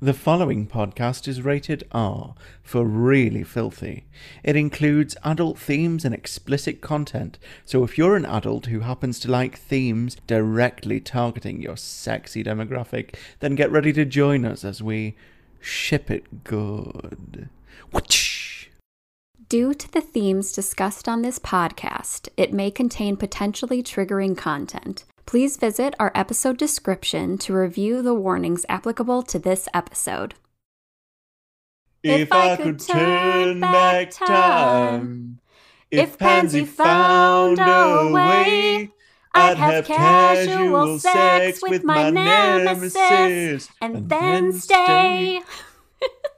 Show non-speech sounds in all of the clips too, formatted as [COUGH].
The following podcast is rated R for really filthy. It includes adult themes and explicit content, so if you're an adult who happens to like themes directly targeting your sexy demographic, then get ready to join us as we ship it good. Whoosh! Due to the themes discussed on this podcast, it may contain potentially triggering content. Please visit our episode description to review the warnings applicable to this episode. If I could turn back time, if Pansy found a way, I'd have casual sex with my nemesis and then stay.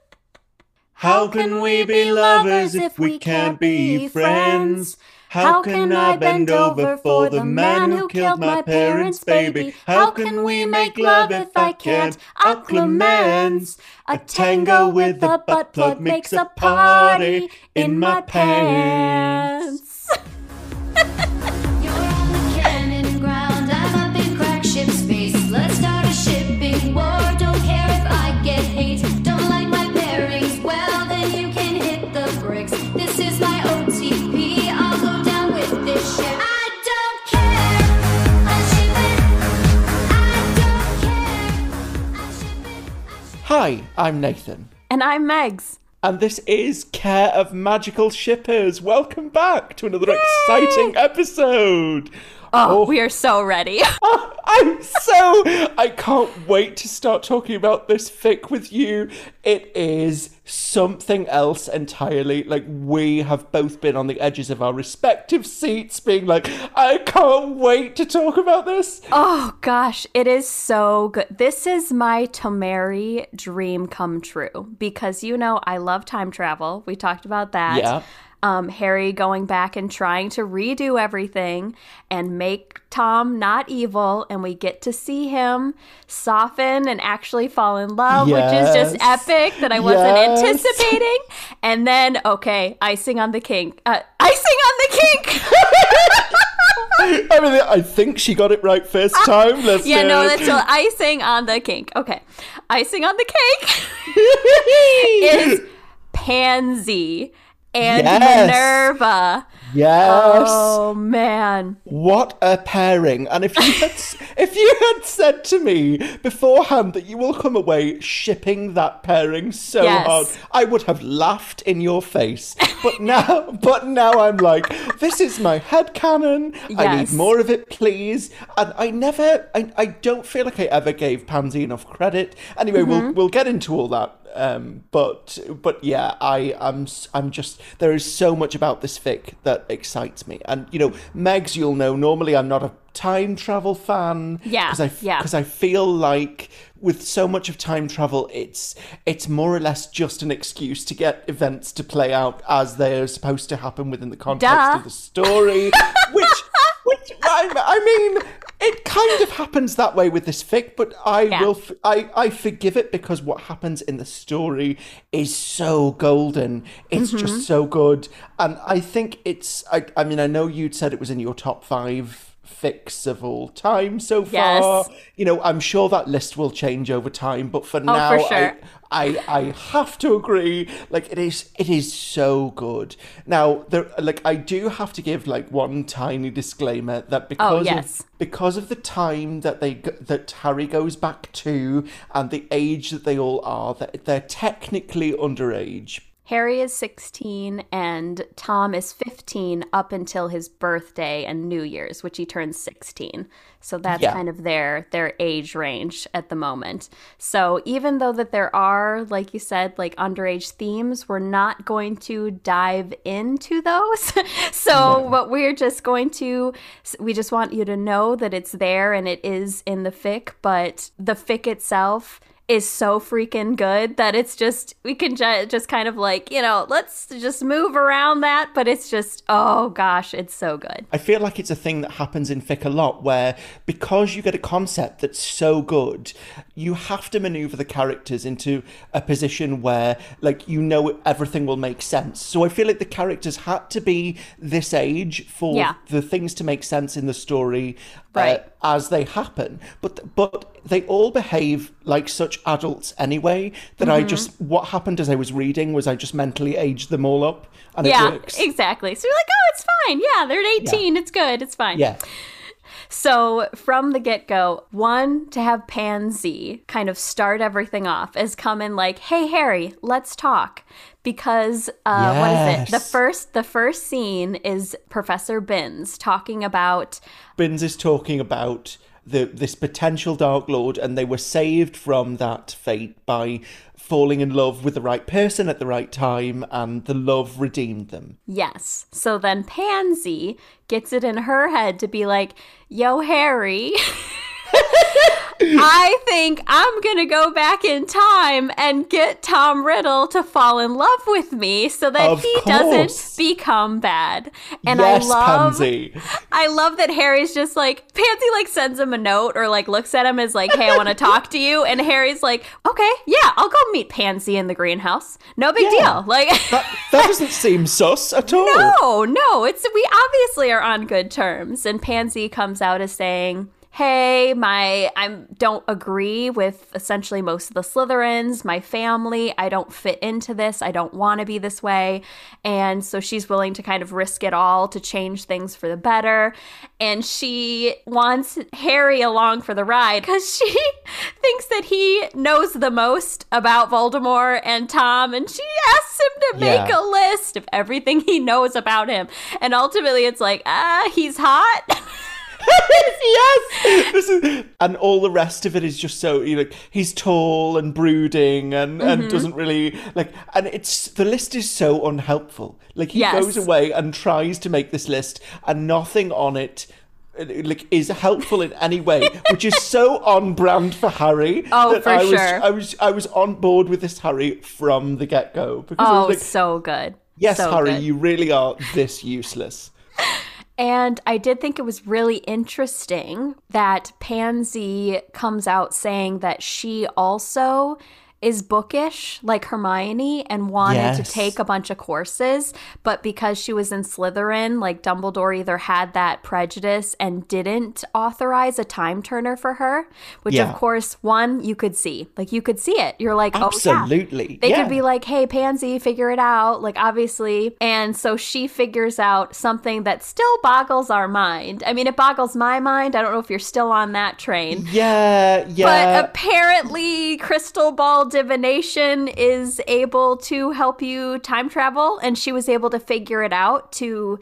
[LAUGHS] How can we be lovers if we can't be friends? How can I bend over for the man who killed my parents' baby? How can we make love if I can't acclimate? A tango with a butt plug makes a party in my pants. Hi, I'm Nathan. And I'm Megs. And this is Care of Magical Shippers. Welcome back to another exciting episode. Oh, oh, we are so ready. [LAUGHS] Oh, I'm so I can't wait to start talking about this fic with you. It is something else entirely. Like we have both been on the edges of our respective seats, being like, I can't wait to talk about this. oh gosh, it is so good. This is my Tomarry dream come true because you know I love time travel. We talked about that. Yeah. Um, Harry going back and trying to redo everything and make Tom not evil, and we get to see him soften and actually fall in love, which is just epic that I wasn't Yes. anticipating. And then, okay, icing on the kink. Uh, icing on the kink. [LAUGHS] I mean, I think she got it right first time. Let's yeah, no, that's so icing on the kink. Okay, icing on the cake [LAUGHS] is Pansy and Yes. Minerva. yes. Oh man. What a pairing! And if you had, [LAUGHS] if you had said to me beforehand that you will come away shipping that pairing so Yes. hard, I would have laughed in your face. But now, [LAUGHS] but now I'm like, this is my headcanon. I Yes. need more of it, please. And I never, I, I don't feel like I ever gave Pansy enough credit. Anyway, Mm-hmm. we'll we'll get into all that. Um, but but yeah, I am I'm just there is so much about this fic that excites me, and you know, Megs, you'll know. Normally, I'm not a time travel fan. Yeah, because I yeah. because I feel like with so much of time travel, it's it's more or less just an excuse to get events to play out as they're supposed to happen within the context Duh. of the story, which which I, I mean. It kind of happens that way with this fic, but I Yeah. will f- I, I forgive it because what happens in the story is so golden. It's Mm-hmm. just so good. And I think it's, I, I mean, I know you'd said it was in your top five fics of all time so far. Yes. You know, I'm sure that list will change over time, but for Oh, now, for sure. I, I, I have to agree. Like it is, it is so good. Now, there, like I do have to give like one tiny disclaimer that oh, because Oh, yes. of because of the time that they that Harry goes back to and the age that they all are, that they're technically underage. Harry is 16 and Tom is 15 up until his birthday and New Year's, which he turns 16. So that's Yeah. kind of their their age range at the moment. So even though that there are, like you said, like underage themes, we're not going to dive into those. [LAUGHS] so what we're just going to we just want you to know that it's there and it is in the fic, but the fic itself is so freaking good that it's just we can ju- just kind of like you know let's just move around that but it's just oh gosh it's so good I feel like it's a thing that happens in fic a lot where because you get a concept that's so good, you have to maneuver the characters into a position where like you know everything will make sense. So I feel like the characters had to be this age for Yeah. the things to make sense in the story Right. as they happen. But but they all behave like such adults anyway that Mm-hmm. I just what happened as I was reading was I just mentally aged them all up and yeah, it works. exactly. So you're like, oh, it's fine. Yeah, they're 18. It's good. It's fine. yeah. So from the get go, one to have Pansy kind of start everything off as coming like, "Hey Harry, let's talk," because uh, what is it? The first the first scene is Professor Binns talking about Binns is talking about the this potential Dark Lord, and they were saved from that fate by falling in love with the right person at the right time, and the love redeemed them. yes. So then Pansy gets it in her head to be like, "Yo Harry." [LAUGHS] I think I'm gonna go back in time and get Tom Riddle to fall in love with me so that Of he course. doesn't become bad. And yes, I love Pansy. I love that Harry's just like Pansy like sends him a note or like looks at him as like, "Hey, I want to talk to you," and Harry's like, "Okay, yeah, I'll go meet Pansy in the greenhouse. No big Yeah. deal." Like, That, that doesn't seem sus at [LAUGHS] all. no, no, it's we obviously are on good terms, and Pansy comes out as saying. Hey, my I don't agree with essentially most of the Slytherins, my family. I don't fit into this. I don't want to be this way. And so she's willing to kind of risk it all to change things for the better. And she wants Harry along for the ride because she [LAUGHS] thinks that he knows the most about Voldemort and Tom. And she asks him to make Yeah. a list of everything he knows about him. And ultimately, it's like, ah, he's hot. [LAUGHS] yes, [LAUGHS] this is, and all the rest of it is just so you know he's tall and brooding and Mm-hmm. and doesn't really like and it's the list is so unhelpful. Like he Yes. goes away and tries to make this list and nothing on it. Like is helpful in any way, [LAUGHS] which is so on brand for Harry. Oh, that for I was, sure. I was I was on board with this Harry from the get go because I oh, was like, so good. yes, So Harry, good. you really are this useless. And I did think it was really interesting that Pansy comes out saying that she also is bookish like Hermione and wanted to take a bunch of courses, but because she was in Slytherin, like Dumbledore either had that prejudice and didn't authorize a time turner for her, which Yeah. of course, one, you could see. Like you could see it. You're like, oh yeah. Absolutely, They yeah. could be like, hey, Pansy, figure it out. Like, obviously. And so she figures out something that still boggles our mind. I mean, it boggles my mind. I don't know if you're still on that train. Yeah, yeah. But apparently, crystal ball divination is able to help you time travel, and she was able to figure it out to.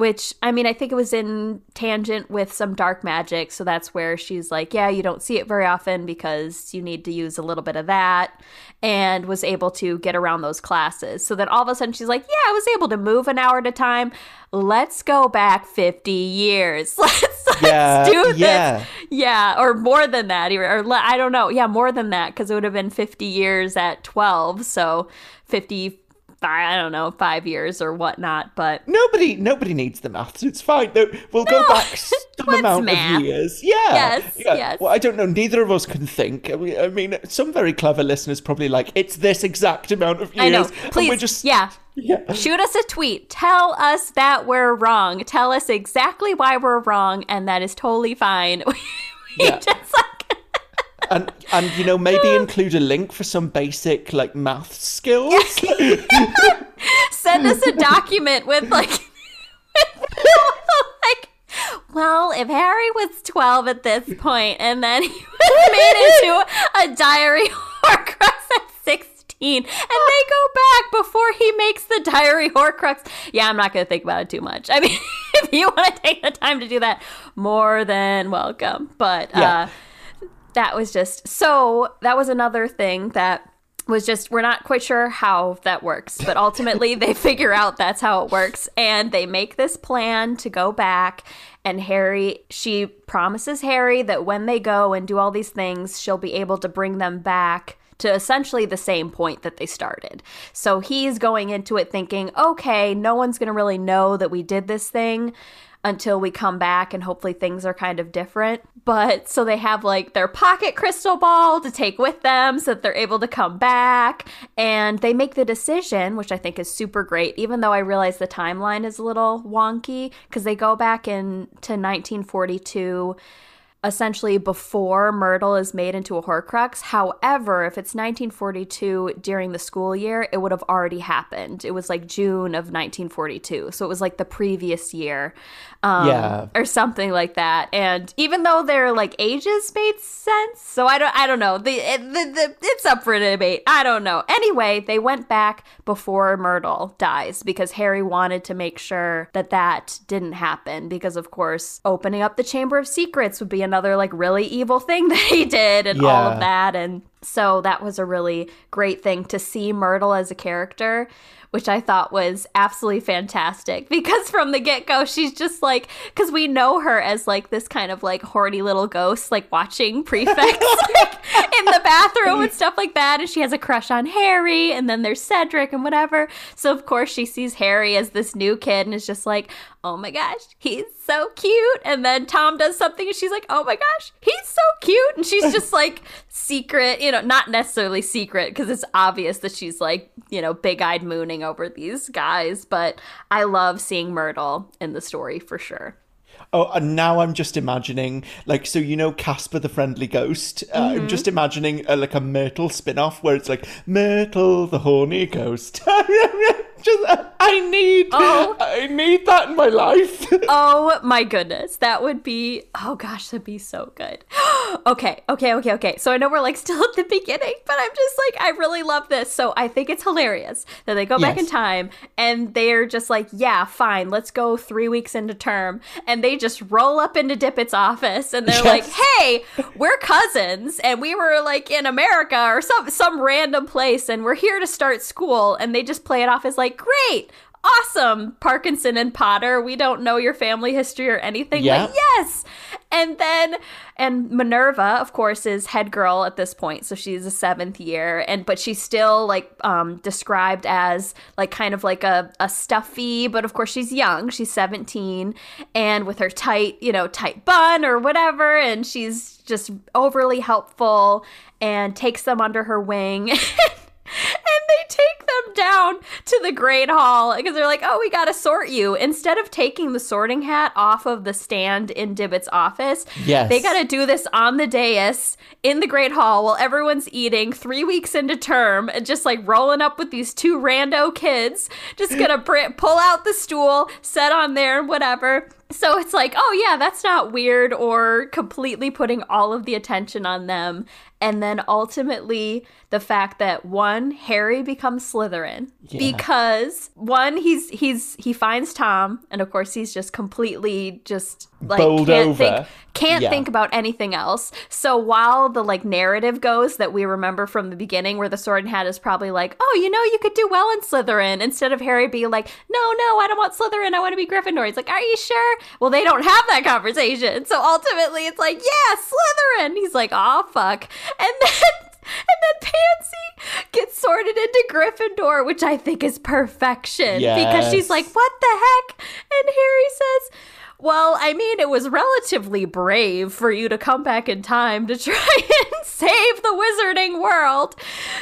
Which, I mean, I think it was in tangent with some dark magic. So that's where she's like, yeah, you don't see it very often because you need to use a little bit of that. And was able to get around those classes. So then all of a sudden she's like, yeah, I was able to move an hour at a time. Let's go back 50 years. [LAUGHS] Let's, let's do this. yeah. Yeah, or more than that, or, or I don't know. Yeah, more than that, because it would have been 50 years at 12, so 50, I don't know, five years or whatnot. But Nobody, nobody needs the maths. It's fine. No, we'll go back [LAUGHS] some amount math? of years. Yeah. Yes, yeah. yes. Well, I don't know. Neither of us can think. I mean, I mean, some very clever listeners probably like it's this exact amount of years. I know. and Please, we're just yeah. Yeah. Shoot us a tweet. Tell us that we're wrong. Tell us exactly why we're wrong, and that is totally fine. [LAUGHS] we Yeah. just like. And and you know maybe include a link for some basic like math skills. [LAUGHS] send us a document with like [LAUGHS] like well if harry was 12 at this point and then he [LAUGHS] was made into a diary horcrux at 16 and they go back before he makes the diary horcrux. Yeah i'm not gonna think about it too much. I mean if you want to take the time to do that more than welcome. But Yeah. uh that was just so that was another thing that was just we're not quite sure how that works but ultimately [LAUGHS] they figure out that's how it works and they make this plan to go back and harry she promises harry that when they go and do all these things she'll be able to bring them back to essentially the same point that they started. So he's going into it thinking, okay, no one's going to really know that we did this thing. Until we come back and hopefully things are kind of different. But so they have like their pocket crystal ball to take with them so that they're able to come back. And they make the decision, which I think is super great, even though I realize the timeline is a little wonky because they go back into 1942 essentially before Myrtle is made into a Horcrux. However, if it's 1942 during the school year, it would have already happened. It was like June of 1942. So it was like the previous year. Um, Yeah. Or something like that. And even though their like ages made sense, so I don't I don't know. The, the, the it's up for debate. I don't know. Anyway, they went back before Myrtle dies because Harry wanted to make sure that that didn't happen because of course opening up the Chamber of Secrets would be another like really evil thing [LAUGHS] that he did and all of that and so that was a really great thing to see Myrtle as a character which I thought was absolutely fantastic [LAUGHS] because from the get go, she's just like, because we know her as like this kind of like horny little ghost, like watching [LAUGHS] prefects like, in the bathroom and stuff like that. And she has a crush on Harry, and then there's Cedric and whatever. So, of course, she sees Harry as this new kid and is just like, oh my gosh, he's so cute. And then Tom does something and she's like, oh my gosh, he's so cute. And she's just like secret, you know, not necessarily secret because it's obvious that she's like, you know, big eyed mooning over these guys. But I love seeing Myrtle in the story for sure. Oh, and now I'm just imagining, like, so you know Casper the Friendly Ghost? Uh, Mm-hmm. I'm just imagining uh, like a Myrtle spin off where it's like Myrtle the Horny Ghost. [LAUGHS] just, uh, I need, Oh. I need that in my life. [LAUGHS] Oh my goodness. That would be, oh gosh, that'd be so good. [GASPS] okay, okay, okay, okay. So I know we're like [LAUGHS] still at the beginning, but I'm just like, I really love this. So I think it's hilarious that they go back in time and they're just like, yeah, fine, let's go three weeks into term. And they just roll up into Dippet's office and they're like, hey, we're cousins and we were like in America or some, some random place and we're here to start school. And they just play it off as like, great. Awesome, Parkinson and Potter. We don't know your family history or anything, Yeah. but yes. And then, and Minerva, of course, is head girl at this point, so she's a seventh year, and but she's still like um, described as like kind of like a, a stuffy, but of course she's young. She's seventeen, and with her tight, you know, tight bun or whatever, and she's just overly helpful and takes them under her wing. [LAUGHS] and they take them down to the great hall because they're like, "Oh, we got to sort you." Instead of taking the sorting hat off of the stand in Dippet's office, Yes. they got to do this on the dais in the great hall while everyone's eating. Three weeks into term, and just like rolling up with these two rando kids, just gonna br- pull out the stool, set on there, and whatever. So it's like, oh yeah, that's not weird or completely putting all of the attention on them. And then ultimately, the fact that one, Harry becomes Slytherin Yeah. because one, he's he's he finds Tom, and of course he's just completely just like Bowled can't over. think can't Yeah. think about anything else. So while the like narrative goes that we remember from the beginning, where the Sorting Hat is probably like, oh, you know, you could do well in Slytherin, instead of Harry being like, no, no, I don't want Slytherin, I want to be Gryffindor. He's like, are you sure? Well, they don't have that conversation. So ultimately, it's like, yeah, Slytherin. He's like, oh fuck, and then. And then Pansy gets sorted into Gryffindor, which I think is perfection because she's like, "What the heck?" And Harry says, well, I mean, it was relatively brave for you to come back in time to [LAUGHS] try and save the wizarding world.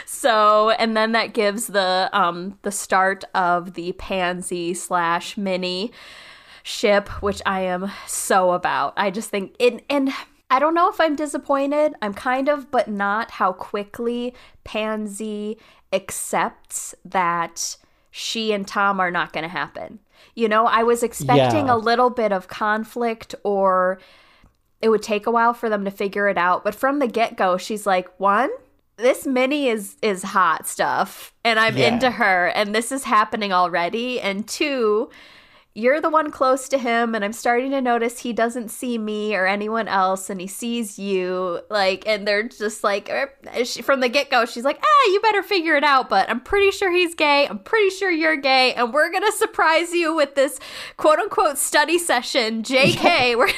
So, and then that gives the um the start of the Pansy slash Minnie ship, which I am so about. I just think it and I don't know if I'm disappointed. I'm kind of, but not how quickly Pansy accepts that she and Tom are not going to happen. You know, I was expecting Yeah. a little bit of conflict or it would take a while for them to figure it out, but from the get-go, she's like, "One, this Minnie is is hot stuff and I'm Yeah. into her and this is happening already." And two, you're the one close to him and i'm starting to notice he doesn't see me or anyone else and he sees you like and they're just like er, from the get-go she's like ah you better figure it out but i'm pretty sure he's gay i'm pretty sure you're gay and we're gonna surprise you with this quote-unquote study session jk we're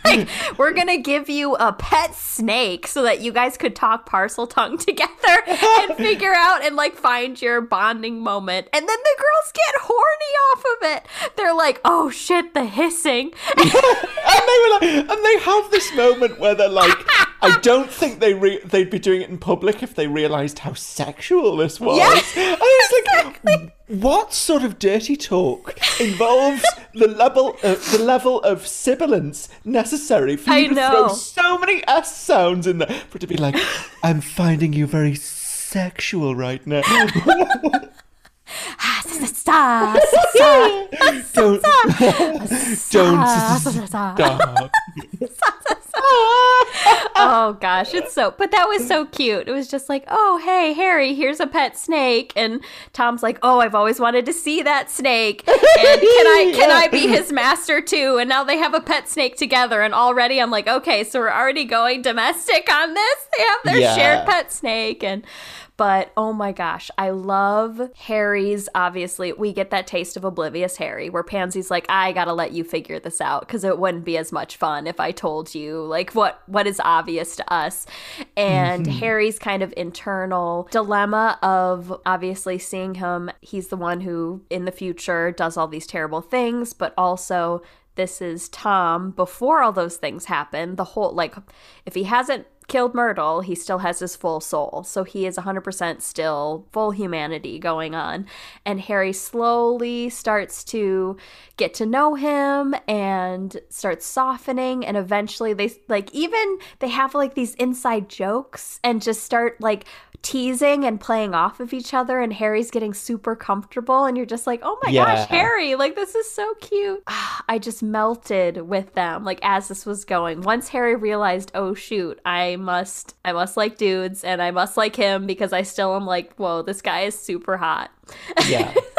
[LAUGHS] like, we're gonna give you a pet snake so that you guys could talk Parseltongue [LAUGHS] together and [LAUGHS] figure out and like find your bonding moment. And then the girls get horny off of it. They're like, oh shit, the hissing. and they were like, and they have this moment where they're like, I don't think they re- they'd be doing it in public if they realised how sexual this was. Yes, and it's like, what sort of dirty talk involves the level of, the level of sibilance necessary for you I to know. throw so many s sounds in there for it to be like, I'm finding you very sexual right now. Don't don't stop. [LAUGHS] [LAUGHS] oh gosh, it's so. But that was so cute. It was just like, oh hey Harry, here's a pet snake, and Tom's like, oh I've always wanted to see that snake, and can I [LAUGHS] can I be his master too? And now they have a pet snake together, and already I'm like, okay, so we're already going domestic on this. They have their Yeah. shared pet snake, and. But oh my gosh, I love Harry's. Obviously, we get that taste of oblivious Harry, where Pansy's like, "I gotta let you figure this out because it wouldn't be as much fun if I told you like what what is obvious to us." And mm-hmm. Harry's kind of internal dilemma of obviously seeing him. He's the one who, in the future, does all these terrible things, but also this is Tom before all those things happen. The whole like, if he hasn't killed Myrtle, he still has his full soul. So he is 100% still full humanity going on. And Harry slowly starts to get to know him and starts softening. And eventually, they like, even they have like these inside jokes and just start like teasing and playing off of each other. And Harry's getting super comfortable. And you're just like, oh my Yeah. gosh, Harry, like, this is so cute. [SIGHS] I just melted with them, like, as this was going. Once Harry realized, oh shoot, I must, I must like dudes and I must like him because I still am like, whoa, this guy is super hot. Yeah. [LAUGHS]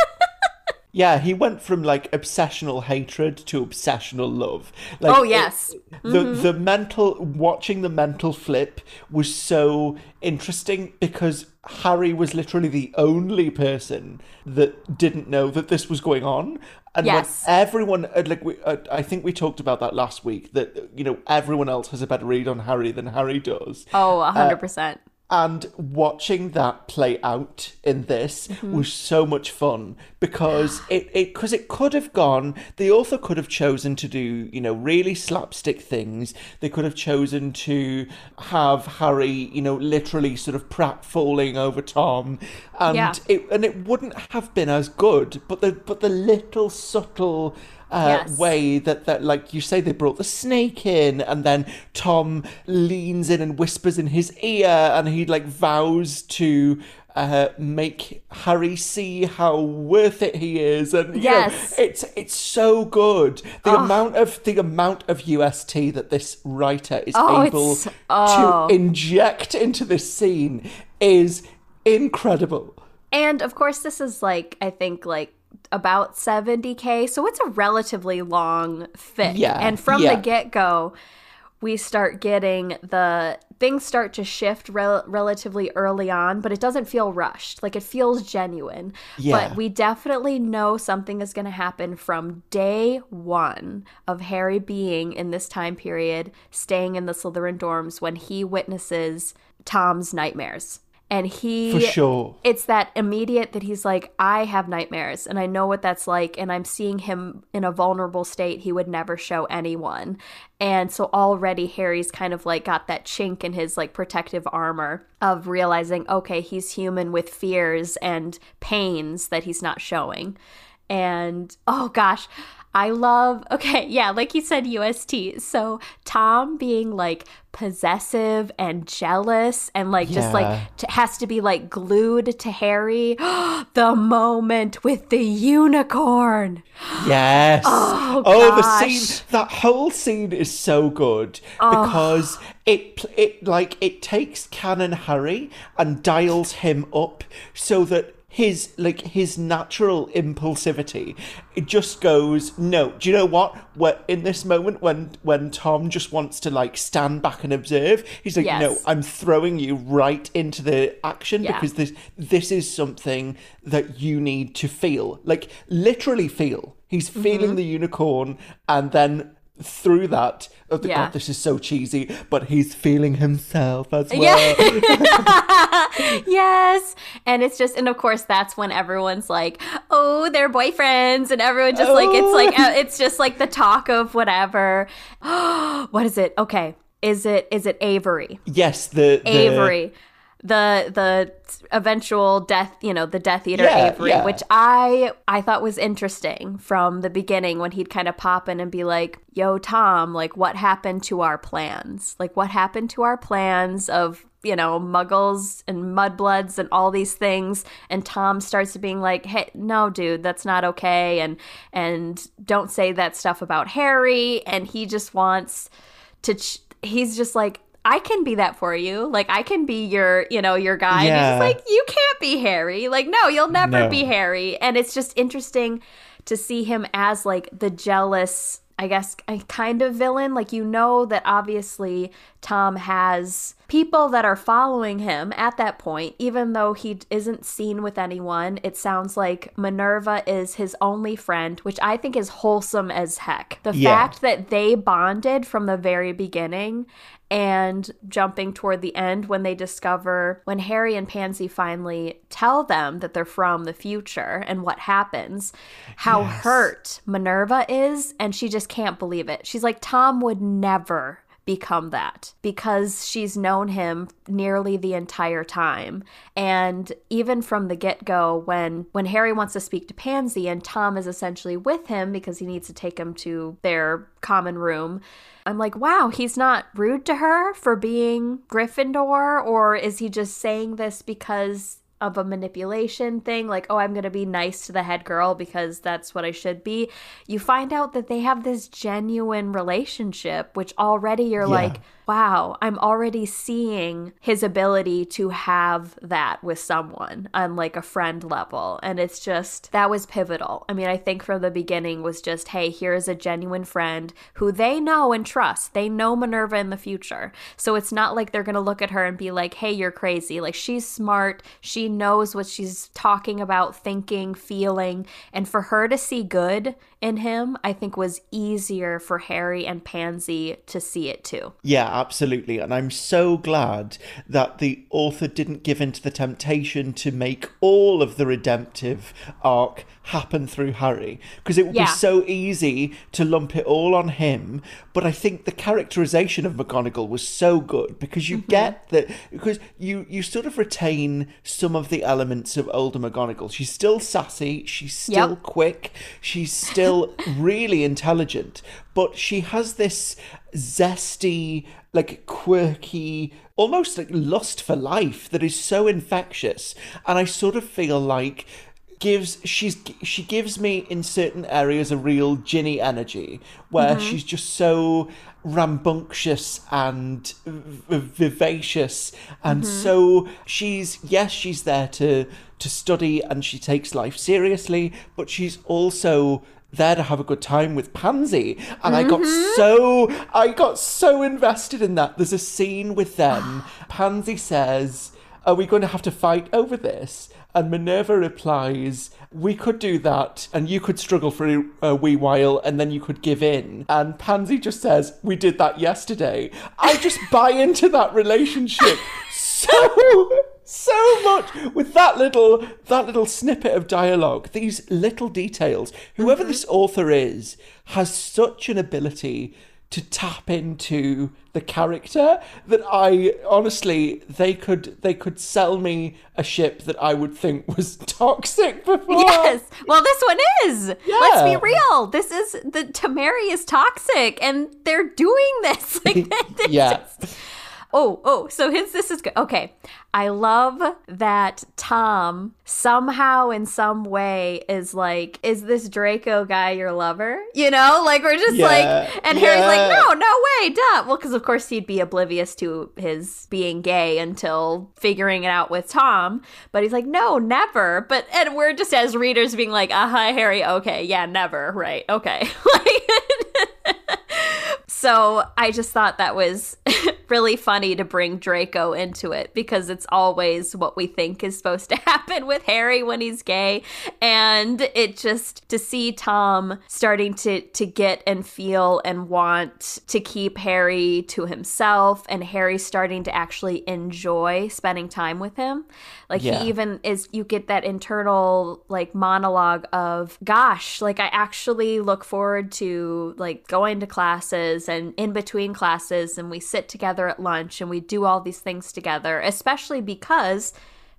Yeah, he went from like obsessional hatred to obsessional love. Like, Oh, it- yes. the the mental watching the mental flip was so interesting because Harry was literally the only person that didn't know that this was going on. And Yes. when everyone, uh, like we, uh, I think we talked about that last week, that you know everyone else has a better read on Harry than Harry does. Oh, 100%. And watching that play out in this Mm-hmm. was so much fun because it it because it could have gone. The author could have chosen to do you know really slapstick things. They could have chosen to have Harry you know literally sort of prat falling over Tom, and Yeah. it and it wouldn't have been as good. But the but the little subtle uh, Yes. way that, that like you say they brought the snake in and then tom leans in and whispers in his ear and he like vows to uh, make harry see how worth it he is and you know, Yes. it's it's so good the amount of the amount of ust that this writer is Oh, able oh. to inject into this scene is incredible And of course, this is like, I think, like about 70K. So it's a relatively long fic. Yeah, And from yeah. the get go, we start getting the things start to shift rel- relatively early on, but it doesn't feel rushed. Like it feels genuine. Yeah. But we definitely know something is going to happen from day one of Harry being in this time period, staying in the Slytherin dorms when he witnesses Tom's nightmares. And he for sure it's that immediate that he's like, I have nightmares and I know what that's like. And I'm seeing him in a vulnerable state he would never show anyone. And so already Harry's kind of like got that chink in his like protective armor of realizing, okay, he's human with fears and pains that he's not showing. And oh gosh, I love, [LAUGHS] okay, yeah, like you said, UST. So Tom being like possessive and jealous and like just like t- has to be like glued to Harry. [GASPS] the moment with the unicorn. Yes. [GASPS] Oh, oh, the gosh. scene. That whole scene is so good because it it like it takes Canon Harry and dials him up so that his like his natural impulsivity it just goes no. Do you know what? What in this moment when when tom just wants to like stand back and observe he's like no i'm throwing you right into the action Yeah. because this this is something that you need to feel. Like literally feel. He's feeling mm-hmm. the unicorn and then through that. Oh, the Yeah. God, this is so cheesy, but he's feeling himself as well. Yeah. [LAUGHS] [LAUGHS] yes. And it's just, and of course, that's when everyone's like, oh, they're boyfriends. And everyone just like, it's like, Oh. uh, it's just like the talk of whatever. [GASPS] what is it? Okay. Is it, is it Avery? Yes, the, the Avery. The the eventual death, you know, the Death Eater Yeah, Avery, yeah. which I I thought was interesting from the beginning when he'd kind of pop in and be like, "Yo, Tom, like what happened to our plans? Like what happened to our plans of you know muggles and mudbloods and all these things?" And Tom starts being like, "Hey, no, dude, that's not okay," and and don't say that stuff about Harry. And he just wants to. Ch- he's just like. I can be that for you. Like I can be your, you know, your guy. And he's Yeah. like, you can't be Harry. Like, no, you'll never No. be Harry. And it's just interesting to see him as like the jealous, I guess, kind of villain. Like, you know, that obviously Tom has people that are following him at that point, even though he isn't seen with anyone. It sounds like Minerva is his only friend, which I think is wholesome as heck. The Yeah. fact that they bonded from the very beginning and jumping toward the end when they discover when Harry and Pansy finally tell them that they're from the future and what happens, how hurt Minerva is, and she just can't believe it. She's like, Tom would never become that because she's known him nearly the entire time. And even from the get-go when when Harry wants to speak to Pansy and Tom is essentially with him because he needs to take him to their common room I'm like, wow, he's not rude to her for being Gryffindor, or is he just saying this because of a manipulation thing? Like, oh, I'm going to be nice to the head girl because that's what I should be. You find out that they have this genuine relationship, which already you're like, wow, I'm already seeing his ability to have that with someone on like a friend level. And it's just, that was pivotal. I mean, I think from the beginning was just, hey, here's a genuine friend who they know and trust. They know Minerva in the future. So it's not like they're going to look at her and be like, hey, you're crazy. Like, she's smart. She knows what she's talking about, thinking, feeling. And for her to see good in him, I think was easier for Harry and Pansy to see it too. Yeah, absolutely. And I'm so glad that the author didn't give in to the temptation to make all of the redemptive arc happen through Harry. Because it would Yeah. be so easy to lump it all on him. But I think the characterization of McGonagall was so good because you mm-hmm. get that because you you sort of retain some of the elements of older McGonagall. She's still sassy, she's still Yep. quick, she's still really intelligent, but she has this zesty, like quirky, almost like lust for life that is so infectious. And I sort of feel like gives she's she gives me in certain areas a real Ginny energy where mm-hmm. she's just so rambunctious and vivacious and mm-hmm. so she's yes she's there to to study and she takes life seriously but she's also there to have a good time with Pansy. And I got mm-hmm. so I got so invested in that. There's a scene with them. [GASPS] Pansy says are we going to have to fight over this? And Minerva replies, We could do that, and you could struggle for a, a wee while, and then you could give in. And Pansy just says, We did that yesterday. I just buy into that relationship [LAUGHS] so so much with that little that little snippet of dialogue these little details whoever mm-hmm. this author is has such an ability to tap into the character that I honestly they could they could sell me a ship that I would think was [LAUGHS] toxic before. Yes. Well, this one is. Let's be real. This is the Tomarry is toxic, and they're doing this. [LAUGHS] Like, [LAUGHS] Yeah. just- Oh, oh. So his this is good. Okay. I love that Tom somehow in some way is like, is this Draco guy your lover? You know, like we're just Yeah. like, and Harry's like, no, no way, duh. Well, because of course he'd be oblivious to his being gay until figuring it out with Tom. But he's like, no, never. But and we're just as readers being like, uh huh, Harry, okay, yeah, never, right, okay. [LAUGHS] like. [LAUGHS] So I just thought that was [LAUGHS] really funny to bring Draco into it because it's always what we think is supposed to [LAUGHS] happen with Harry when he's gay. And it just to see Tom starting to to get and feel and want to keep Harry to himself and Harry starting to actually enjoy spending time with him. Like Yeah. he even is you get that internal like monologue of gosh, like I actually look forward to like going to classes and in between classes and we sit together at lunch and we do all these things together, especially because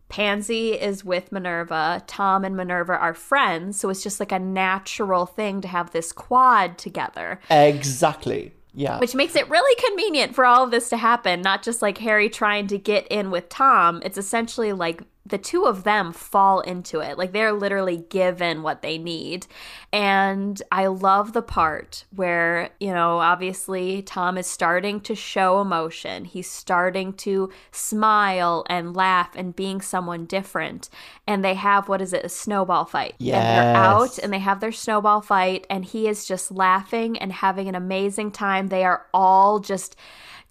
Pansy is with Minerva. Tom and Minerva are friends, so it's just like a natural thing to have this quad together Exactly. Yeah. which makes it really convenient for all of this to happen not just like harry trying to get in with tom it's essentially like the two of them fall into it. Like they're literally given what they need. And i love the part where you know obviously tom is starting to show emotion. He's starting to smile and laugh and being someone different. And they have what is it a snowball fight. And they're out and they have their snowball fight. And he is just laughing and having an amazing time. They are all just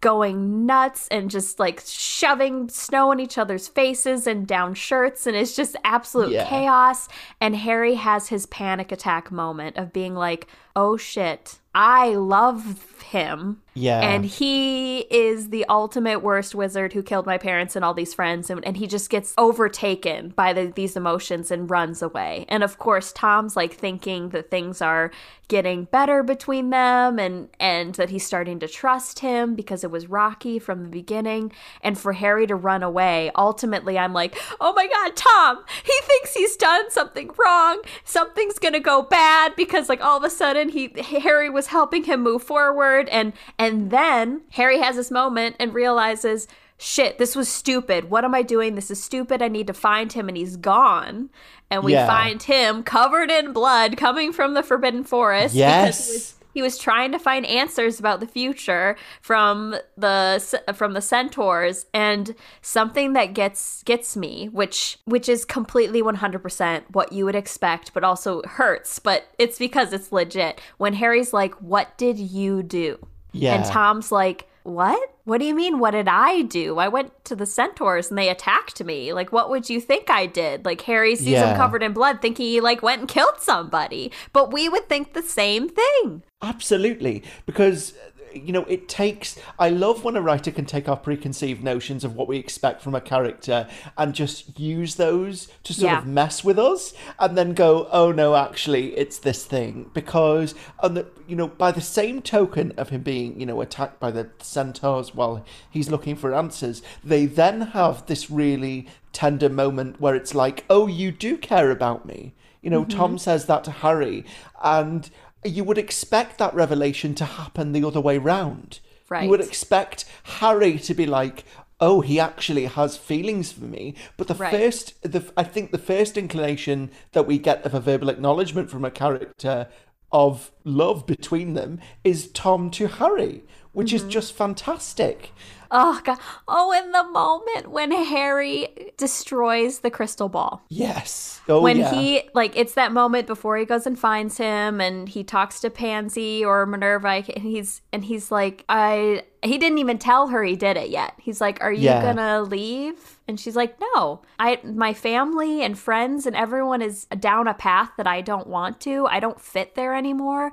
going nuts and just like shoving snow in each other's faces and down shirts and it's just absolute Yeah. chaos and harry has his panic attack moment of being like oh shit i love him. Yeah. and he is the ultimate worst wizard who killed my parents and all these friends and, and he just gets overtaken by the, these emotions and runs away. And of course tom's like thinking that things are getting better between them and and that he's starting to trust him because it was rocky from the beginning. And for harry to run away ultimately i'm like oh my god tom he thinks he's done something wrong. Something's gonna go bad because like all of a sudden he harry was helping him move forward. And and then harry has this moment and realizes shit this was stupid. What am i doing? This is stupid. I need to find him. And he's gone. And we Yeah. find him covered in blood coming from the forbidden forest because he was Yes. He was trying to find answers about the future from the from the centaurs and something that gets gets me which which is completely 100% what you would expect but also hurts but it's because it's legit. When harry's like what did you do? Yeah. and tom's like what? What do you mean what did i do? I went to the centaurs and they attacked me. Like what would you think i did? Like harry sees him covered in blood thinking he like went and killed somebody. But we would think the same thing Absolutely, because you know it takes. I love when a writer can take our preconceived notions of what we expect from a character and just use those to sort Yeah. of mess with us, and then go, "Oh no, actually, it's this thing." Because, and the you know, by the same token of him being you know attacked by the centaurs while he's looking for answers, they then have this really tender moment where it's like, "Oh, you do care about me." You know, Tom mm-hmm. says that to Harry, and you would expect that revelation to happen the other way round. You would expect Harry to be like, "Oh, he actually has feelings for me." But the Right. first, the I think the first inclination that we get of a verbal acknowledgement from a character of love between them is Tom to Harry, which Mm-hmm. is just fantastic. Oh god. Oh, in the moment when Harry destroys the crystal ball. Yes. Oh, when yeah. he like it's that moment before he goes and finds him and he talks to Pansy or Minerva and he's and he's like I he didn't even tell her he did it yet. He's like, "Are you Yeah. going to leave?" And she's like, "No. I my family and friends and everyone is down a path that I don't want to. I don't fit there anymore."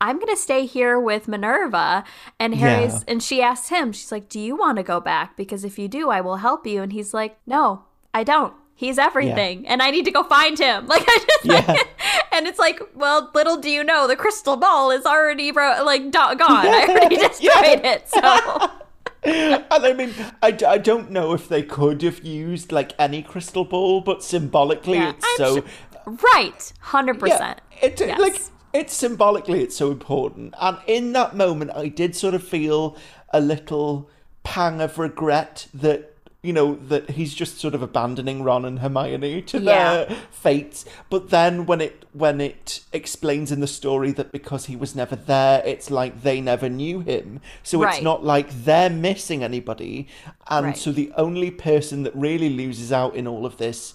I'm gonna stay here with Minerva, and Harry's, Yeah. and she asks him, she's like, "Do you want to go back? Because if you do, I will help you." And he's like, "No, I don't. He's everything, and I need to go find him." [LAUGHS] Like I just, Yeah. and it's like, well, little do you know, the crystal ball is already bro- like gone. I already [LAUGHS] destroyed it. So [LAUGHS] and I mean, I, I don't know if they could have used like any crystal ball, but symbolically, Yeah, it's I'm so right, hundred percent. it Yes. like it's symbolically it's so important. And in that moment, I did sort of feel a little pang of regret that you know that he's just sort of abandoning Ron and Hermione to Yeah. their fates. But then when it when it explains in the story that because he was never there, it's like they never knew him. So it's not like they're missing anybody. And Right. so the only person that really loses out in all of this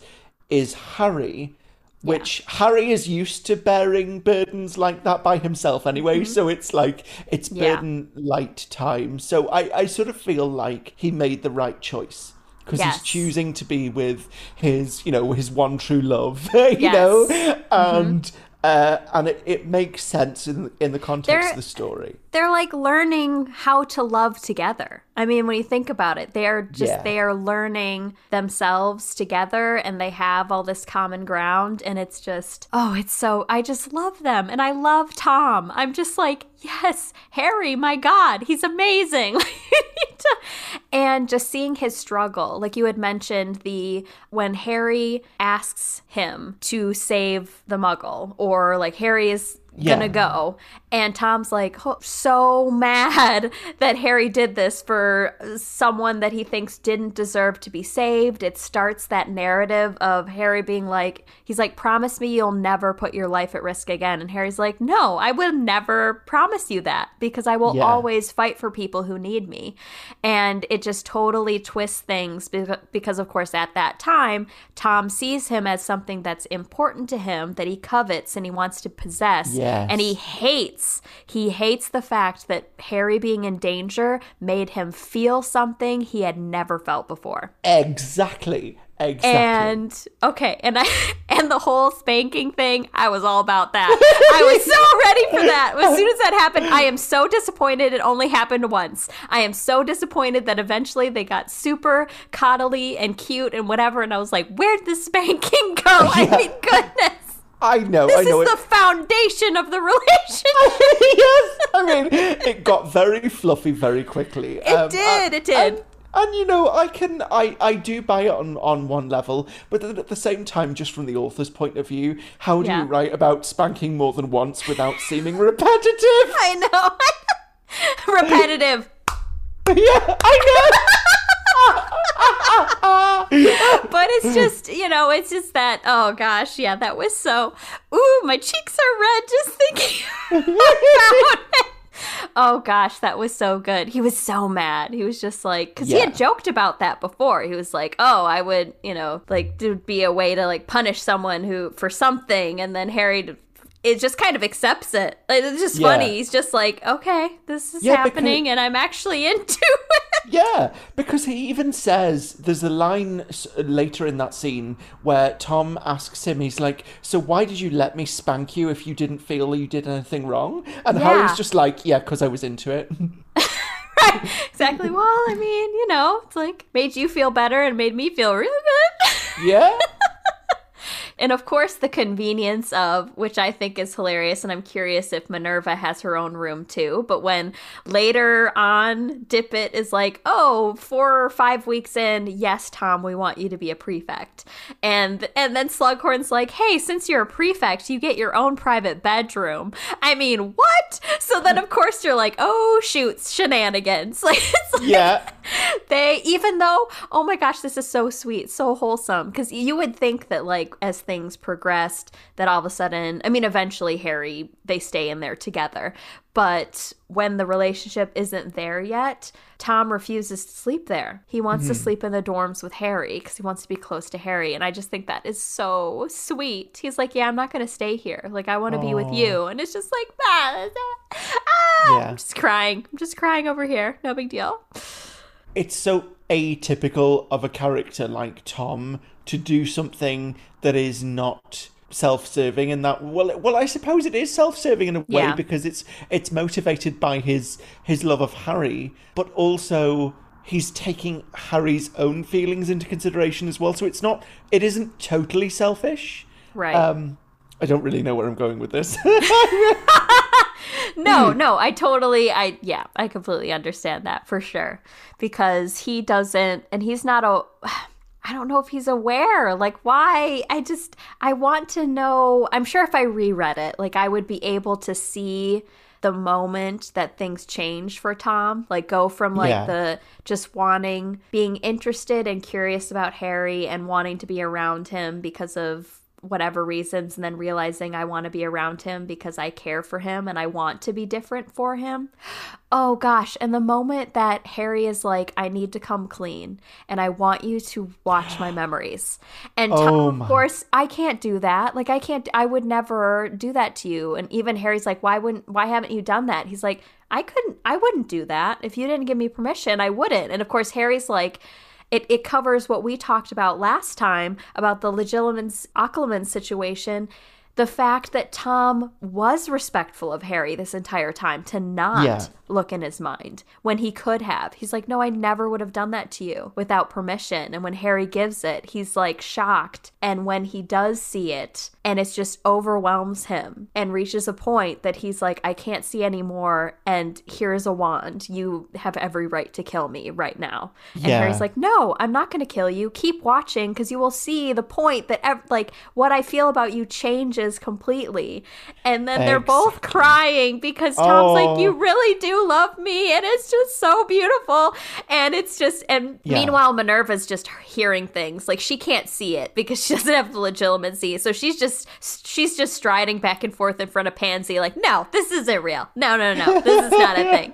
is Harry. Which Harry is used to bearing burdens like that by himself anyway. So it's like it's Mm-hmm. Yeah. burden light time. So I, I sort of feel like he made the right choice. Because Yes. he's choosing to be with his, you know, his one true love, [LAUGHS] you Yes. know, Mm-hmm. and uh, and it, it makes sense in in the context There- of the story. they're like learning how to love together. I mean, when you think about it, they are just Yeah. they are learning themselves together and they have all this common ground and it's just oh, it's so I just love them and I love Tom. I'm just like, yes, Harry, my god, he's amazing. [LAUGHS] and just seeing his struggle, like you had mentioned the when Harry asks him to save the muggle or like Harry is Yeah. gonna go. And Tom's like oh, so mad [LAUGHS] that Harry did this for someone that he thinks didn't deserve to be saved. It starts that narrative of Harry being like, he's like, promise me you'll never put your life at risk again. And Harry's like, no, I will never promise you that because I will Yeah. always fight for people who need me. And it just totally twists things beca- because, of course, at that time, Tom sees him as something that's important to him that he covets and he wants to possess. Yes. And he hates, he hates the fact that Harry being in danger made him feel something he had never felt before. Exactly. Exactly. And okay, and I [LAUGHS] and the whole spanking thing, I was all about that. [LAUGHS] I was so ready for that. As soon as that happened, I am so disappointed it only happened once. I am so disappointed that eventually they got super coddly and cute and whatever, and I was like, where'd the spanking go? I mean, goodness. I know, This I know is it. the foundation of the [LAUGHS] oh, relationship. yes, I mean, it got very fluffy very quickly. It um, did, uh, it did. And, and, you know, I can, I, I do buy it on, on one level, but then at the same time, just from the author's point of view, how do Yeah. you write about spanking more than once without seeming repetitive? [LAUGHS] I know. [LAUGHS] Repetitive. yeah, I know. [LAUGHS] but it's just you know it's just that oh gosh yeah that was so ooh my cheeks are red just thinking [LAUGHS] about [LAUGHS] it. Oh gosh that was so good. He was so mad. He was just like because he had joked about that before. He was like oh i would you know like there'd be a way to like punish someone who for something and then harry it just kind of accepts it. Like, it's just Yeah. funny. He's just like okay this is Yeah, because- happening and i'm actually into it Yeah, because he even says there's a line later in that scene where Tom asks him, he's like, "So why did you let me spank you if you didn't feel you did anything wrong?" And Yeah. Harry's just like, "Yeah, because I was into it." [LAUGHS] Right, exactly. Well, I mean, you know, it's like made you feel better and made me feel really good. yeah, [LAUGHS] and of course, the convenience of which I think is hilarious. And I'm curious if Minerva has her own room too. But when later on, Dippet is like, "Oh, four or five weeks in, yes, Tom, we want you to be a prefect," and and then Slughorn's like, "Hey, since you're a prefect, you get your own private bedroom." I mean, what? So then, of course, you're like, "Oh, shoot, shenanigans!" [LAUGHS] Like, like yeah, [LAUGHS] they even though oh my gosh this is so sweet so wholesome. Because you would think that like as things progressed that all of a sudden i mean eventually harry they stay in there together. But when the relationship isn't there yet tom refuses to sleep there. He wants to sleep in the dorms with harry because he wants to be close to harry and i just think that is so sweet. He's like yeah i'm not going to stay here. Like i want to be with you. And it's just like ah, ah. Yeah. i'm just crying. I'm just crying over here. No big deal it's so atypical of a character like Tom to do something that is not self-serving and that well well I suppose it is self-serving in a way Yeah. because it's it's motivated by his his love of Harry but also he's taking Harry's own feelings into consideration as well. So it's not it isn't totally selfish. Right. Um I don't really know where I'm going with this [LAUGHS] [LAUGHS] [LAUGHS] No, no, I totally, I, yeah, I completely understand that for sure. Because he doesn't, and he's not a, [SIGHS] I don't know if he's aware. Like, why? I just, I want to know. I'm sure if I reread it, like, I would be able to see the moment that things change for Tom. Like, go from like Yeah. the just wanting, being interested and curious about Harry and wanting to be around him because of whatever reasons and then realizing I want to be around him because I care for him and I want to be different for him. Oh gosh, and the moment that Harry is like I need to come clean and I want you to watch my [GASPS] memories. And oh Tom, Oh of course, I can't do that. Like I can't I would never do that to you. And even Harry's like why wouldn't why haven't you done that? He's like I couldn't I wouldn't do that. If you didn't give me permission, I wouldn't. And of course Harry's like it, it covers what we talked about last time about the Legilimens Occlumens situation. The fact that Tom was respectful of Harry this entire time to not Yeah. look in his mind when he could have. He's like, No, I never would have done that to you without permission. And when Harry gives it, he's like shocked. And when he does see it, and it just overwhelms him and reaches a point that he's like, I can't see anymore. And here's a wand. You have every right to kill me right now. And Yeah. Harry's like, No, I'm not going to kill you. Keep watching because you will see the point that, ev- like, what I feel about you changes completely. And then they're both crying because Tom's like, Oh. You really do love me. And it's just so beautiful. And it's just, and Yeah. meanwhile, Minerva's just hearing things. Like, she can't see it because she doesn't have the Legilimency. So she's just, she's just striding back and forth in front of Pansy, like, No, this isn't real. No, no, no. This is not a [LAUGHS] thing.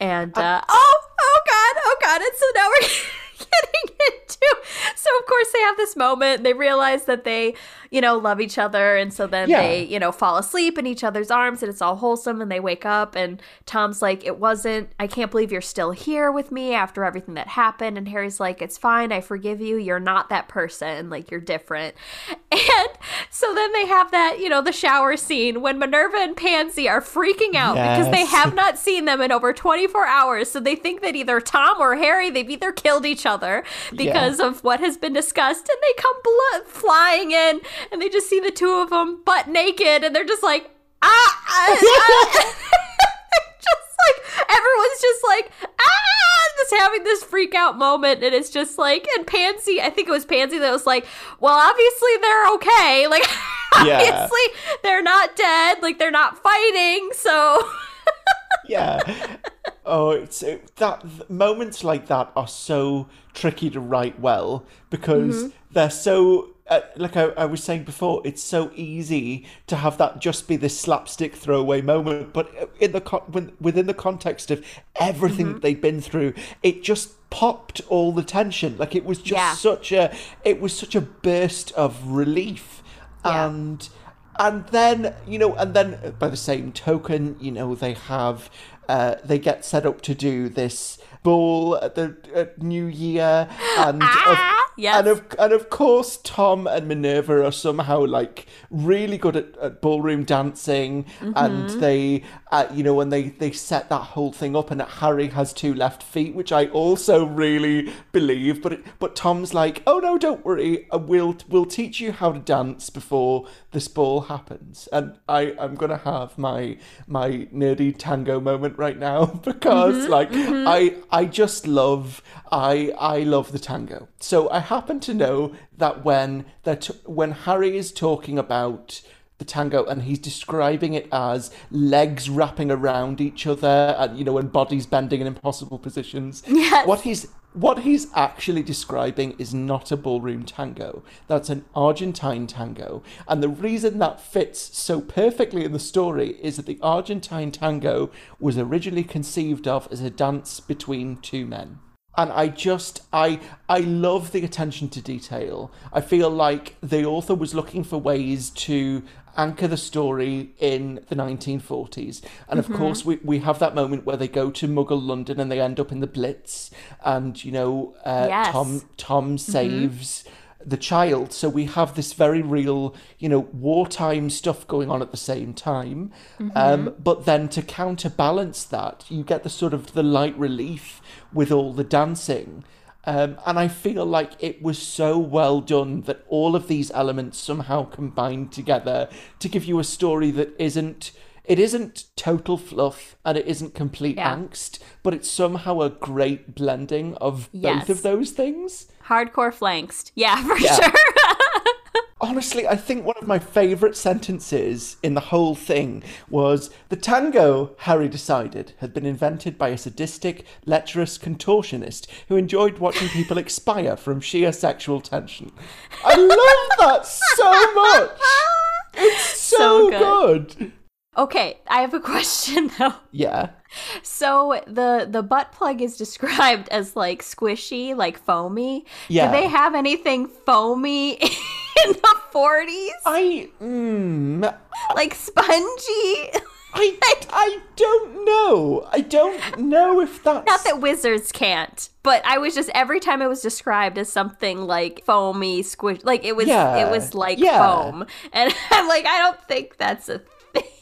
And, uh, oh, oh God, oh God. And so now we're. [LAUGHS] [LAUGHS] getting into. So of course they have this moment. They realize that they you know love each other and so then Yeah. they you know fall asleep in each other's arms and it's all wholesome and they wake up and tom's like it wasn't i can't believe you're still here with me after everything that happened. And harry's like it's fine i forgive you you're not that person like you're different. [LAUGHS] And so then they have that you know the shower scene when minerva and pansy are freaking out because they have not seen them in over 24 hours so they think that either tom or harry they've either killed each other because of what has been discussed and they come blo- flying in and they just see the two of them butt naked and they're just like ah, ah, ah. [LAUGHS] [LAUGHS] just like everyone's just like ah just having this freak out moment and it's just like and pansy i think it was pansy that was like well obviously they're okay [LAUGHS] like Yeah. obviously they're not dead like they're not fighting so yeah. Oh, it's it, that moments like that are so tricky to write well because mm-hmm. they're so. Uh, like I, I was saying before, it's so easy to have that just be this slapstick throwaway moment, but uh, in the con- when, within the context of everything that they've been through, it just popped all the tension. Like it was just Yeah. such a, it was such a burst of relief, Yeah. and and then you know and then uh, by the same token you know they have uh, they get set up to do this ball at the at new year and of, Ah, yes. and of and of course tom and minerva are somehow like really good at, at ballroom dancing Mm-hmm. and they uh, you know when they they set that whole thing up and harry has two left feet which i also really believe but it, but tom's like oh no don't worry uh, we'll we'll teach you how to dance before this ball happens and i i'm gonna have my my nerdy tango moment right now [LAUGHS] because mm-hmm, like mm-hmm. i i just love i i love the tango. So i happen to know that when that when harry is talking about the tango and he's describing it as legs wrapping around each other and you know and bodies bending in impossible positions Yes. what he's what he's actually describing is not a ballroom tango. That's an Argentine tango. And the reason that fits so perfectly in the story is that the Argentine tango was originally conceived of as a dance between two men. And I just I I love the attention to detail. I feel like the author was looking for ways to anchor the story in the 1940s. And of course, we, we have that moment where they go to Muggle London and they end up in the Blitz. And, you know, uh, Yes. Tom, Tom saves the child. So we have this very real, you know, wartime stuff going on at the same time. Um, but then to counterbalance that, you get the sort of the light relief with all the dancing. Um, and I feel like it was so well done that all of these elements somehow combined together to give you a story that isn't it isn't total fluff and it isn't complete Yeah. angst, but it's somehow a great blending of Yes. both of those things. hardcore flanked yeah [LAUGHS] for Yeah. sure honestly, I think one of my favourite sentences in the whole thing was the tango, Harry decided, had been invented by a sadistic, lecherous contortionist who enjoyed watching people expire from sheer sexual tension. I love that so much. [LAUGHS] It's so, So good. Okay, I have a question though. Yeah. So the the butt plug is described [LAUGHS] as like squishy, like foamy. Yeah. Do they have anything foamy [LAUGHS] in the 40s? I mm, Like spongy? I I don't know. I don't know if [LAUGHS] that's Not that wizards can't, but I was just every time it was described as something like foamy, squish, like it was Yeah, it was like yeah. foam, and I'm like, I don't think that's a thing.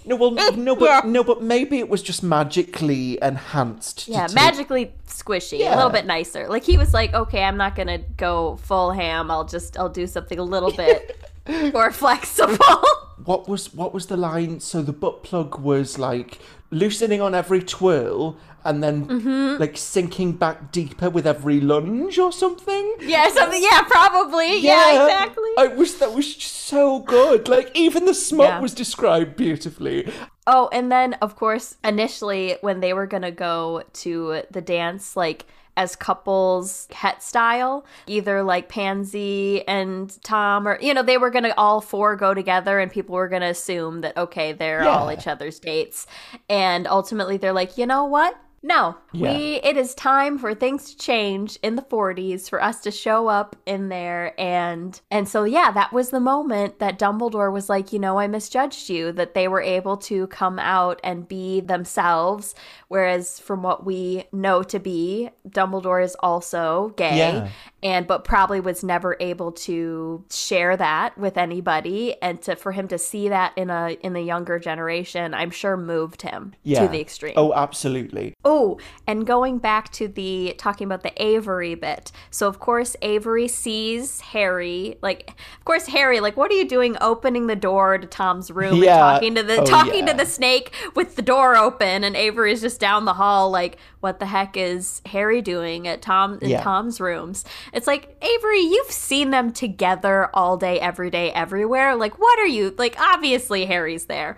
No, well, [LAUGHS] no, but no, but maybe it was just magically enhanced. Yeah, take- magically squishy, a little bit nicer. Like he was like, okay, I'm not gonna go full ham. I'll just I'll do something a little bit [LAUGHS] more flexible. What was what was the line? So the butt plug was like loosening on every twirl and then Mm-hmm. like sinking back deeper with every lunge or something. yeah, something. Yeah, probably. Yeah, exactly. I wish that was so good. Like even the smut Yeah. was described beautifully. Oh, and then of course, initially when they were gonna go to the dance, like as couples het style, either like Pansy and Tom, or you know, they were gonna all four go together, and people were gonna assume that okay, they're all each other's dates, and ultimately they're like, you know what? No, we. It is time for things to change in the 40s for us to show up in there, and and so yeah, that was the moment that Dumbledore was like, you know, I misjudged you. That they were able to come out and be themselves, whereas from what we know to be, Dumbledore is also gay, Yeah. And but probably was never able to share that with anybody, and to for him to see that in a in the younger generation, I'm sure moved him Yeah. to the extreme. Oh, absolutely. Oh, and going back to the talking about the Avery bit. So of course Avery sees Harry. Like of course Harry, like what are you doing opening the door to Tom's room Yeah. and talking to the Oh, talking yeah. to the snake with the door open and Avery's just down the hall like what the heck is Harry doing at Tom in Yeah. Tom's rooms? It's like Avery, you've seen them together all day every day everywhere. Like what are you? Like obviously Harry's there.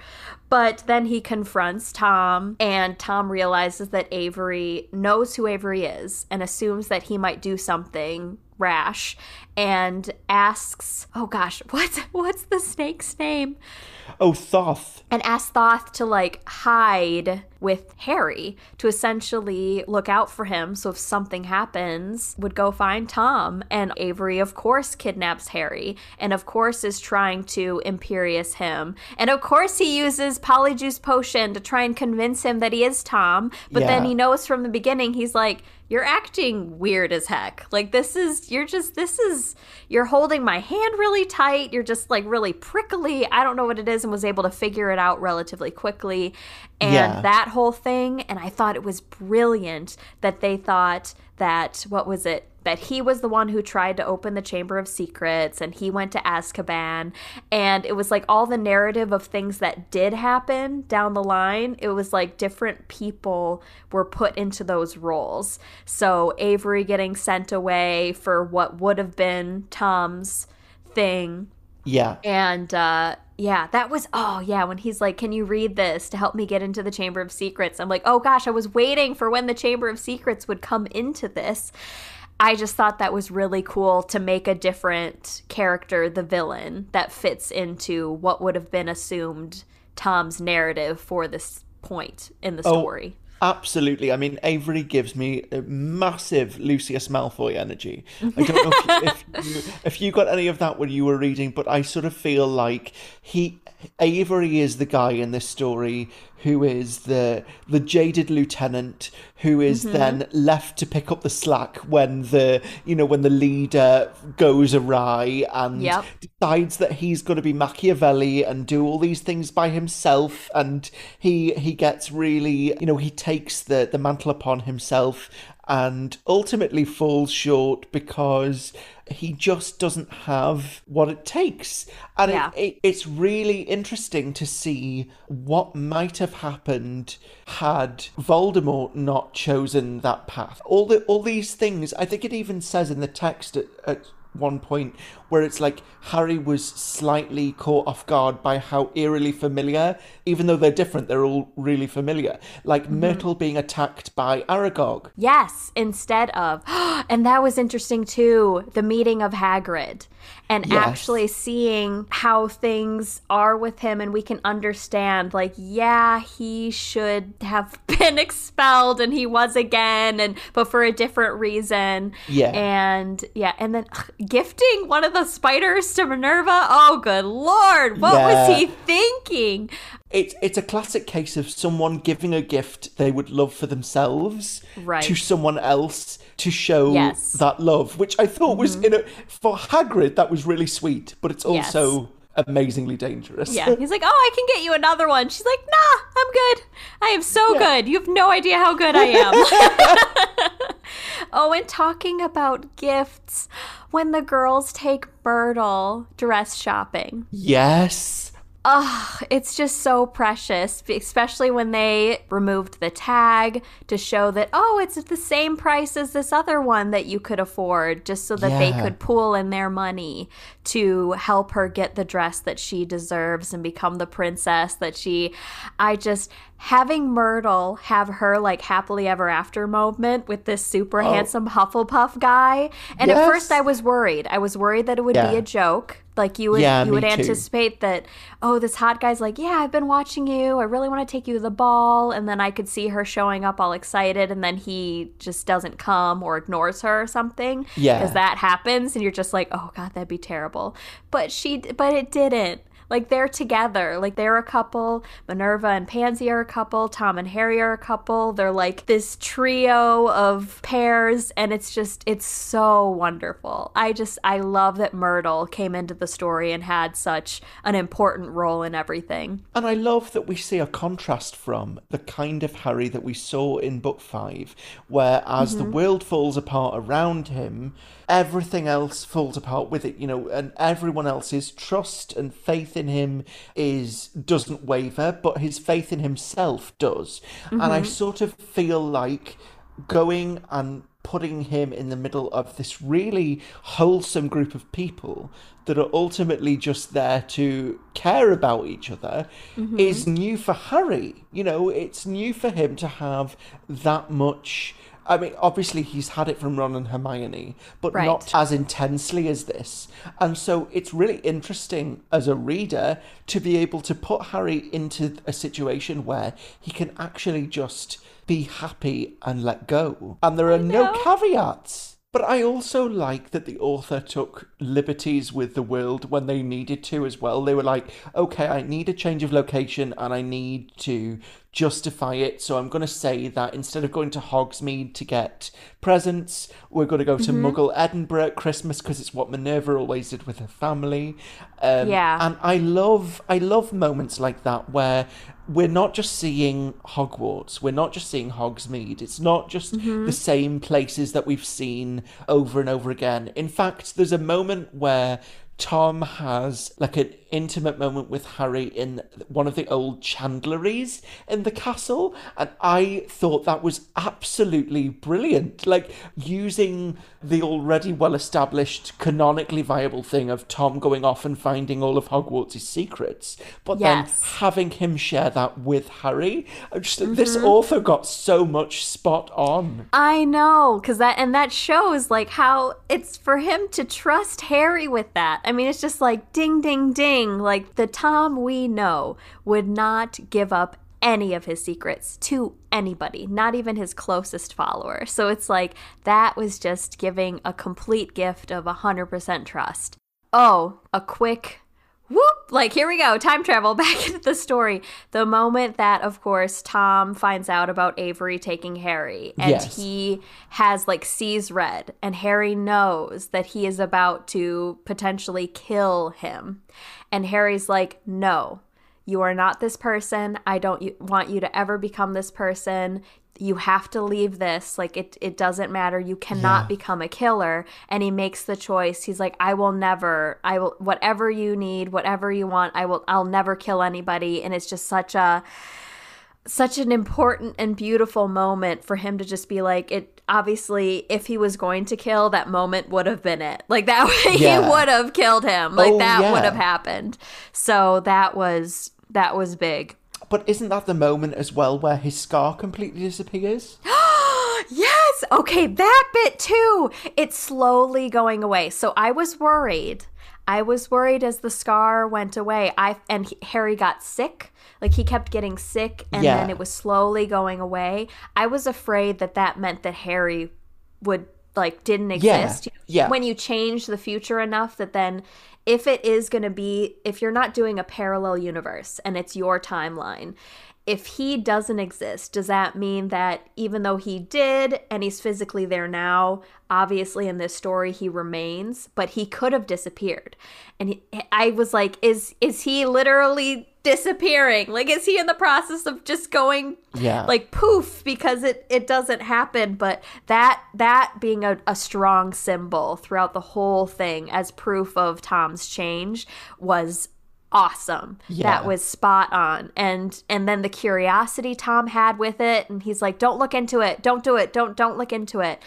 But then he confronts Tom, and Tom realizes that Avery knows who Avery is and assumes that he might do something rash and asks, oh gosh, [LAUGHS] what's what's the snake's name? Oh, Thoth. and asks Thoth to like hide with Harry to essentially look out for him. So if something happens, would go find Tom. And Avery, of course, kidnaps Harry, and of course is trying to Imperius him. And of course he uses Polyjuice Potion to try and convince him that he is Tom. But then he knows from the beginning he's like. You're acting weird as heck. Like this is you're just this is you're holding my hand really tight. You're just like really prickly. I don't know what it is and was able to figure it out relatively quickly. And Yeah. that whole thing and I thought it was brilliant that they thought that what was it? That he was the one who tried to open the Chamber of Secrets and he went to Azkaban. And it was like all the narrative of things that did happen down the line. It was like different people were put into those roles. So Avery getting sent away for what would have been Tom's thing Yeah. and uh yeah, that was oh yeah, when he's like, "Can you read this to help me get into the Chamber of Secrets?" I'm like, "Oh gosh, I was waiting for when the Chamber of Secrets would come into this." I just thought that was really cool to make a different character the villain that fits into what would have been assumed Tom's narrative for this point in the Oh, story. Absolutely. I mean, Avery gives me a massive Lucius Malfoy energy. I don't know if you, if, [LAUGHS] you, if you got any of that when you were reading, but I sort of feel like he Avery is the guy in this story who is the the jaded lieutenant who is mm-hmm. then left to pick up the slack when the you know when the leader goes awry and Yep. decides that he's going to be Machiavelli and do all these things by himself and he he gets really you know he takes the the mantle upon himself and ultimately falls short because he just doesn't have what it takes and Yeah. it, it, it's really interesting to see what might have happened had Voldemort not chosen that path all the all these things I think it even says in the text at, at one point where it's like Harry was slightly caught off guard by how eerily familiar, even though they're different, they're all really familiar. Like Mm-hmm. Myrtle being attacked by Aragog. Yes, instead of, [GASPS] and that was interesting too, the meeting of Hagrid and Yes. actually seeing how things are with him and we can understand like yeah, he should have [LAUGHS] been expelled and he was again and but for a different reason. Yeah. And yeah, and then ugh, gifting one of the spiders to Minerva. Oh good lord, what was he thinking? It's it's a classic case of someone giving a gift they would love for themselves Right. to someone else to show Yes. Mm-hmm. that love, which I thought was in a for Hagrid that was really sweet, but it's Yes. also amazingly dangerous. Yeah, he's like, "Oh, I can get you another one." She's like, "Nah, I'm good. I am so Yeah. good. You have no idea how good I am." [LAUGHS] oh, and talking about gifts, when the girls take Myrtle dress shopping, yes. Oh, it's just so precious, especially when they removed the tag to show that, oh, it's at the same price as this other one that you could afford, just so that they could pool in their money to help her get the dress that she deserves and become the princess that she. I just. Having Myrtle have her like happily ever after moment with this super oh. handsome Hufflepuff guy. And at Oh. First I was worried. I was worried that it would Yeah. be a joke. Like you would Yeah, you would too. anticipate that oh this hot guy's like yeah i've been watching you i really want to take you to the ball and then i could see her showing up all excited and then he just doesn't come or ignores her or something Yeah. because that happens and you're just like oh god that'd be terrible but she but it didn't like they're together. Like they're a couple. Minerva and pansy are a couple. Tom and harry are a couple. They're like this trio of pairs and it's just it's so wonderful. I just i love that myrtle came into the story and had such an important role in everything. And I love that we see a contrast from the kind of Harry that we saw in book five, where as Mm-hmm. the world falls apart around him, everything else falls apart with it, you know, and everyone else's trust and faith in him is doesn't waver, but his faith in himself does. And Mm-hmm. I sort of feel like going and putting him in the middle of this really wholesome group of people that are ultimately just there to care about each other is new for Harry. You know, it's new for him to have that much. I mean, obviously he's had it from Ron and Hermione, but Right. not as intensely as this. And so it's really interesting as a reader to be able to put Harry into a situation where he can actually just be happy and let go. And there are no caveats. But I also like that the author took liberties with the world when they needed to as well. They were like, okay, I need a change of location and I need to justify it. So I'm going to say that instead of going to Hogsmeade to get presents, we're going to go to Muggle Edinburgh at Christmas because it's what Minerva always did with her family. Um, Yeah. And I love, I love moments like that where we're not just seeing Hogwarts, we're not just seeing Hogsmeade. It's not just mm-hmm. the same places that we've seen over and over again. In fact, there's a moment where Tom has like an intimate moment with Harry in one of the old chandleries in the castle, and I thought that was absolutely brilliant. Like using the already well established, canonically viable thing of Tom going off and finding all of Hogwarts' secrets, but Yes. then having him share that with Harry. Just this mm-hmm. author got so much spot on. I know, cause that and that shows like how it's for him to trust Harry with that. I mean, it's just like ding, ding, ding. Like the Tom we know would not give up any of his secrets to anybody, not even his closest follower. So it's like that was just giving a complete gift of 100% trust. Oh, a quick whoop! Like here we go time travel [LAUGHS] back into the story. The moment that of course tom finds out about avery taking harry and Yes. he has like sees red and harry knows that he is about to potentially kill him. And harry's like no you are not this person. I don't want you to ever become this person. You have to leave this. Like it it doesn't matter. You cannot Yeah. become a killer. And he makes the choice. He's like i will never i will whatever you need whatever you want i will i'll never kill anybody. And it's just such a such an important and beautiful moment for him to just be like it obviously if he was going to kill that moment would have been it. Like that [LAUGHS] Yeah. he would have killed him. Like Oh, that yeah. would have happened. So that was that was big But isn't that the moment as well where his scar completely disappears? [GASPS] Yes. Okay, that bit too. It's slowly going away. So I was worried. I was worried as the scar went away. I and Harry got sick. Like he kept getting sick and Yeah. then it was slowly going away. I was afraid that that meant that Harry would like didn't exist. Yeah, yeah. When you change the future enough that then if it is going to be if you're not doing a parallel universe and it's your timeline, if he doesn't exist, does that mean that even though he did and he's physically there now, obviously in this story he remains, but he could have disappeared. And he, I was like, is is he literally disappearing? Like is he in the process of just going Yeah. like poof because it it doesn't happen, but that that being a, a strong symbol throughout the whole thing as proof of Tom's change was awesome. Yeah. that was spot on. And and then the curiosity tom had with it and he's like don't look into it. Don't do it. Don't don't look into it.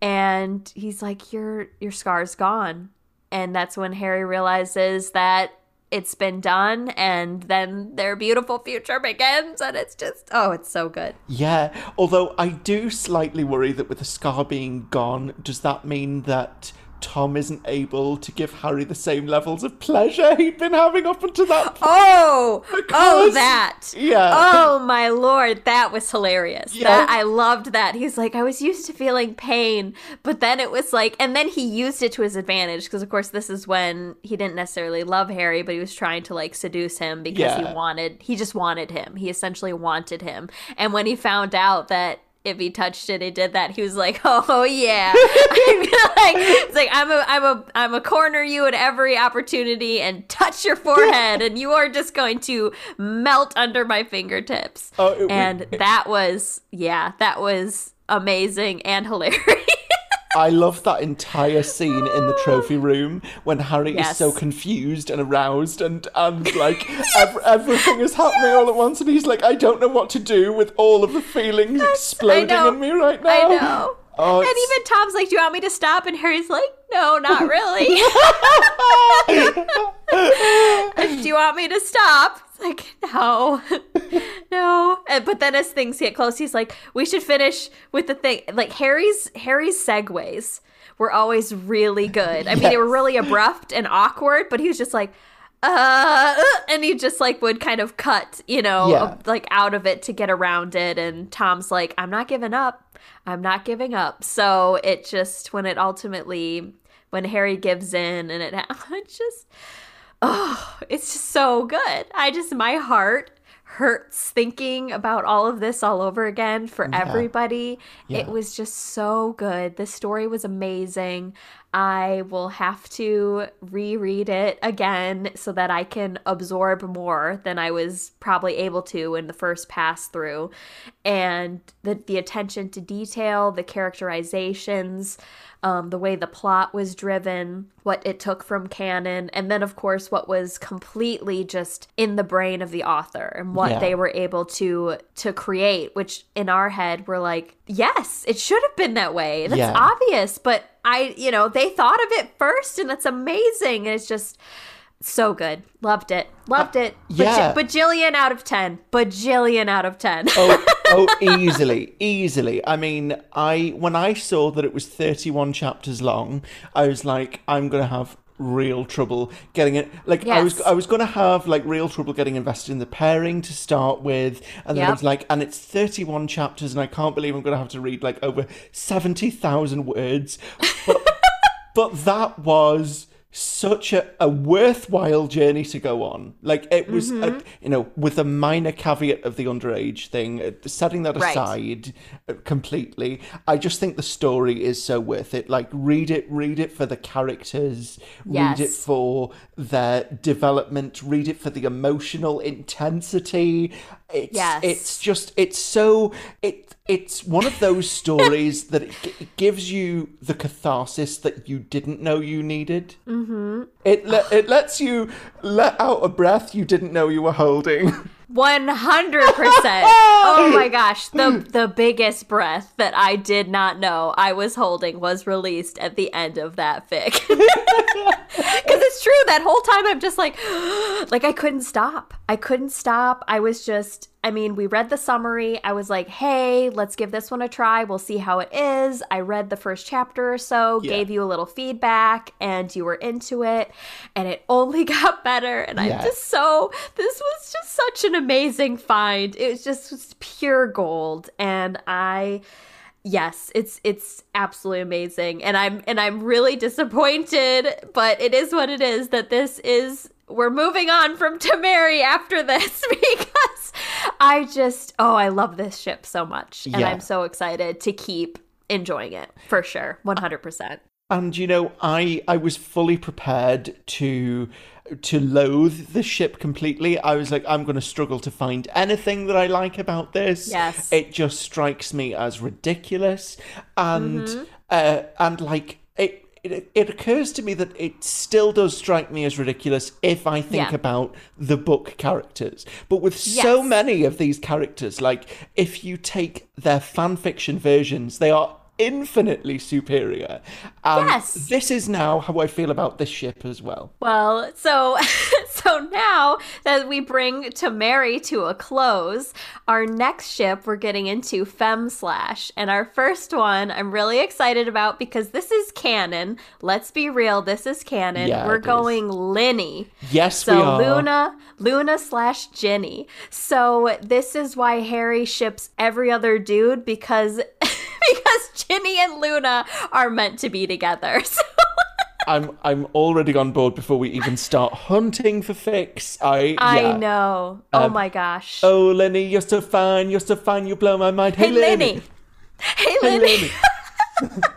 And he's like your your scar's gone. And that's when harry realizes that it's been done and then their beautiful future begins and it's just oh it's so good. Yeah, although I do slightly worry that with the scar being gone, does that mean that Tom isn't able to give Harry the same levels of pleasure he'd been having up until that point? oh oh that Yeah. oh my lord that was hilarious Yeah. that i loved that he's like i was used to feeling pain but then it was like and then he used it to his advantage because of course this is when he didn't necessarily love harry but he was trying to like seduce him because Yeah. he wanted he just wanted him he essentially wanted him and when he found out that if he touched it, he did that. He was like, [LAUGHS] oh, "Oh yeah," [LAUGHS] like it's like I'm a I'm a I'm a corner you at every opportunity and touch your forehead, and you are just going to melt under my fingertips. Oh, it- and that was yeah, that was amazing and hilarious. I love that entire scene in the trophy room when Harry is so confused and aroused and and like ev- everything is happening all at once and he's like I don't know what to do with all of the feelings exploding know. in me right now. I know. Oh, and it's- even Tom's like, "Do you want me to stop?" And Harry's like, "No, not really." [LAUGHS] [LAUGHS] Do you want me to stop? It's [LAUGHS] like, no, [LAUGHS] no. But then as things get close, he's like, we should finish with the thing. Like Harry's Harry's segues were always really good. I mean, they were really abrupt and awkward, but he was just like, uh, uh," and he just like would kind of cut, you know, Yeah. like out of it to get around it. And Tom's like, I'm not giving up. I'm not giving up. So it just when it ultimately when Harry gives in and it it's [LAUGHS] just oh, it's just so good. I just my heart hurts thinking about all of this all over again for everybody. Yeah. It was just so good. The story was amazing. I will have to reread it again so that I can absorb more than I was probably able to in the first pass through. And the the attention to detail, the characterizations, um, the way the plot was driven, what it took from canon, and then, of course, what was completely just in the brain of the author and what Yeah. they were able to to create. Which in our head, we're like, yes, it should have been that way. That's Yeah. obvious, but I, you know, they thought of it first, and that's amazing. And it's just so good. Loved it. Loved it. yeah. Baj- bajillion out of ten. Bajillion out of ten. oh, [LAUGHS] oh, easily, easily. I mean, I when I saw that it was thirty-one chapters long, I was like, I'm gonna have real trouble getting it. Like, I was, I was gonna have like real trouble getting invested in the pairing to start with, and then Yep. I was like, and it's thirty-one chapters, and I can't believe I'm gonna have to read like over seventy thousand words. But, [LAUGHS] but that was such a, a worthwhile journey to go on. Like it was, Mm-hmm. a, you know, with a minor caveat of the underage thing, uh, setting that Right. aside uh, completely. I just think the story is so worth it. Like read it, read it for the characters, read it for their development, read it for the emotional intensity. It's Yes. it's just it's so it it's one of those stories that it, g- it gives you the catharsis that you didn't know you needed. Mm-hmm. It le- it lets you let out a breath you didn't know you were holding. One hundred percent. [LAUGHS] Oh my gosh, the the biggest breath that I did not know I was holding was released at the end of that fic. [LAUGHS] Because it's true. That whole time I'm just like, [GASPS] like I couldn't stop. I couldn't stop. I was just. I mean, we read the summary. I was like, hey, let's give this one a try. We'll see how it is. I read the first chapter or so, Yeah. gave you a little feedback, and you were into it. And it only [LAUGHS] got better. And I'm just so, this was just such an amazing find. It was just was pure gold. And I. Yes, it's it's absolutely amazing, and I'm and I'm really disappointed, but it is what it is. That this is we're moving on from Tomarry after this [LAUGHS] because I just oh I love this ship so much, and Yeah. I'm so excited to keep enjoying it for sure, one hundred percent. And you know, I I was fully prepared to to loathe the ship completely. I was like, I'm going to struggle to find anything that I like about this. Yes. it just strikes me as ridiculous, and Mm-hmm. uh, and like it. It, it occurs to me that it still does strike me as ridiculous if I think Yeah. about the book characters. But with so many of these characters, like if you take their fan fiction versions, they are infinitely superior. And Yes. this is now how I feel about this ship as well. Well, so [LAUGHS] so now that we bring Tomarry to a close, our next ship we're getting into Fem Slash, and our first one I'm really excited about because this is canon. Let's be real, this is canon. Yeah, we're it is. going Linny. Yes, we So are. Luna, Luna slash Ginny. So this is why Harry ships every other dude because [LAUGHS] [LAUGHS] because Ginny and Luna are meant to be together. [LAUGHS] So I'm I'm already on board before we even start hunting for fics. I I yeah. know. Oh Um, my gosh. Oh, Lenny, you're so fine. You're so fine. You blow my mind. Hey, hey, Lenny. Lenny. Hey, Hey, Lenny. Lenny. [LAUGHS]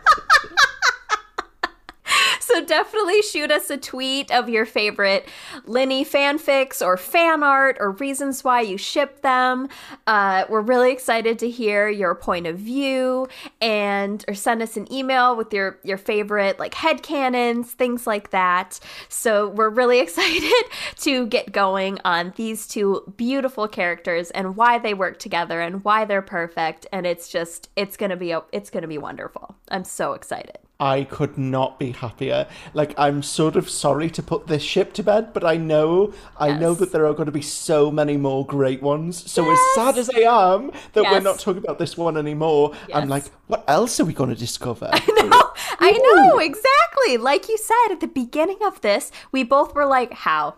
So definitely shoot us a tweet of your favorite Lenny fanfics or fan art or reasons why you ship them. Uh, we're really excited to hear your point of view and or send us an email with your your favorite like head headcanons, things like that. So we're really [LAUGHS] excited to get going on these two beautiful characters and why they work together and why they're perfect. And it's just it's gonna be a, it's gonna be wonderful. I'm so excited. I could not be happier. Like I'm sort of sorry to put this ship to bed, but I know I know that there are going to be so many more great ones. So as sad as I am that we're not talking about this one anymore, I'm like, what else are we going to discover? No, [LAUGHS] I know exactly. Like you said at the beginning of this, we both were like, "How?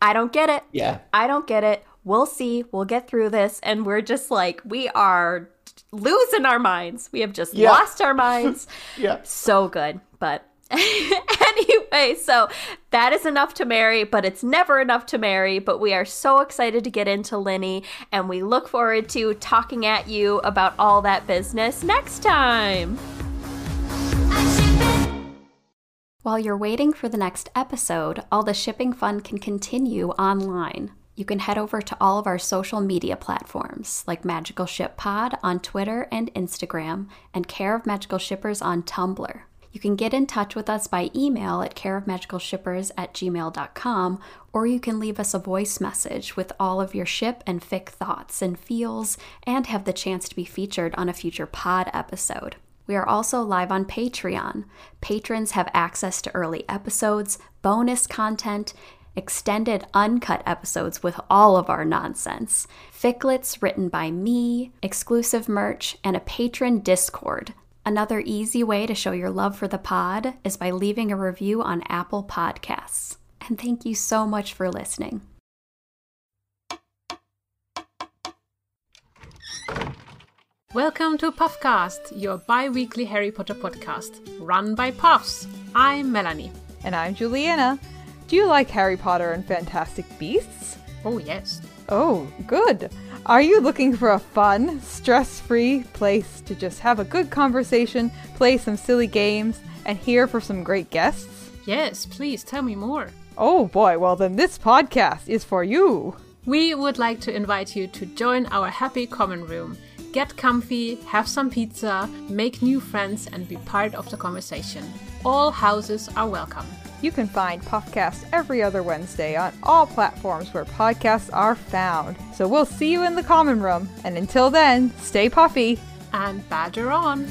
I don't get it. Yeah. I don't get it. We'll see. We'll get through this." And we're just like, we are losing our minds. We have just Yeah. lost our minds. [LAUGHS] yeah. so good, but. [LAUGHS] anyway, so that is enough Tomarry, but it's never enough Tomarry. But we are so excited to get into Linny, and we look forward to talking at you about all that business next time. While you're waiting for the next episode, all the shipping fun can continue online. You can head over to all of our social media platforms like Magical Ship Pod on Twitter and Instagram, and Care of Magical Shippers on Tumblr. You can get in touch with us by email at careofmagicalshippers at gmail.com, or you can leave us a voice message with all of your ship and fic thoughts and feels, and have the chance to be featured on a future pod episode. We are also live on Patreon. Patrons have access to early episodes, bonus content, extended uncut episodes with all of our nonsense, ficlets written by me, exclusive merch, and a patron Discord. Another easy way to show your love for the pod is by leaving a review on Apple Podcasts. And thank you so much for listening. Welcome to Puffcast, your bi weekly Harry Potter podcast, run by Puffs. I'm Melanie. And I'm Juliana. Do you like Harry Potter and Fantastic Beasts? Oh, yes. Oh, good. Are you looking for a fun, stress free place to just have a good conversation, play some silly games, and hear from some great guests? Yes, please tell me more. Oh boy, well then this podcast is for you. We would like to invite you to join our happy common room. Get comfy, have some pizza, make new friends, and be part of the conversation. All houses are welcome. You can find Puffcast every other Wednesday on all platforms where podcasts are found. So we'll see you in the common room, and until then, stay puffy. And badger on.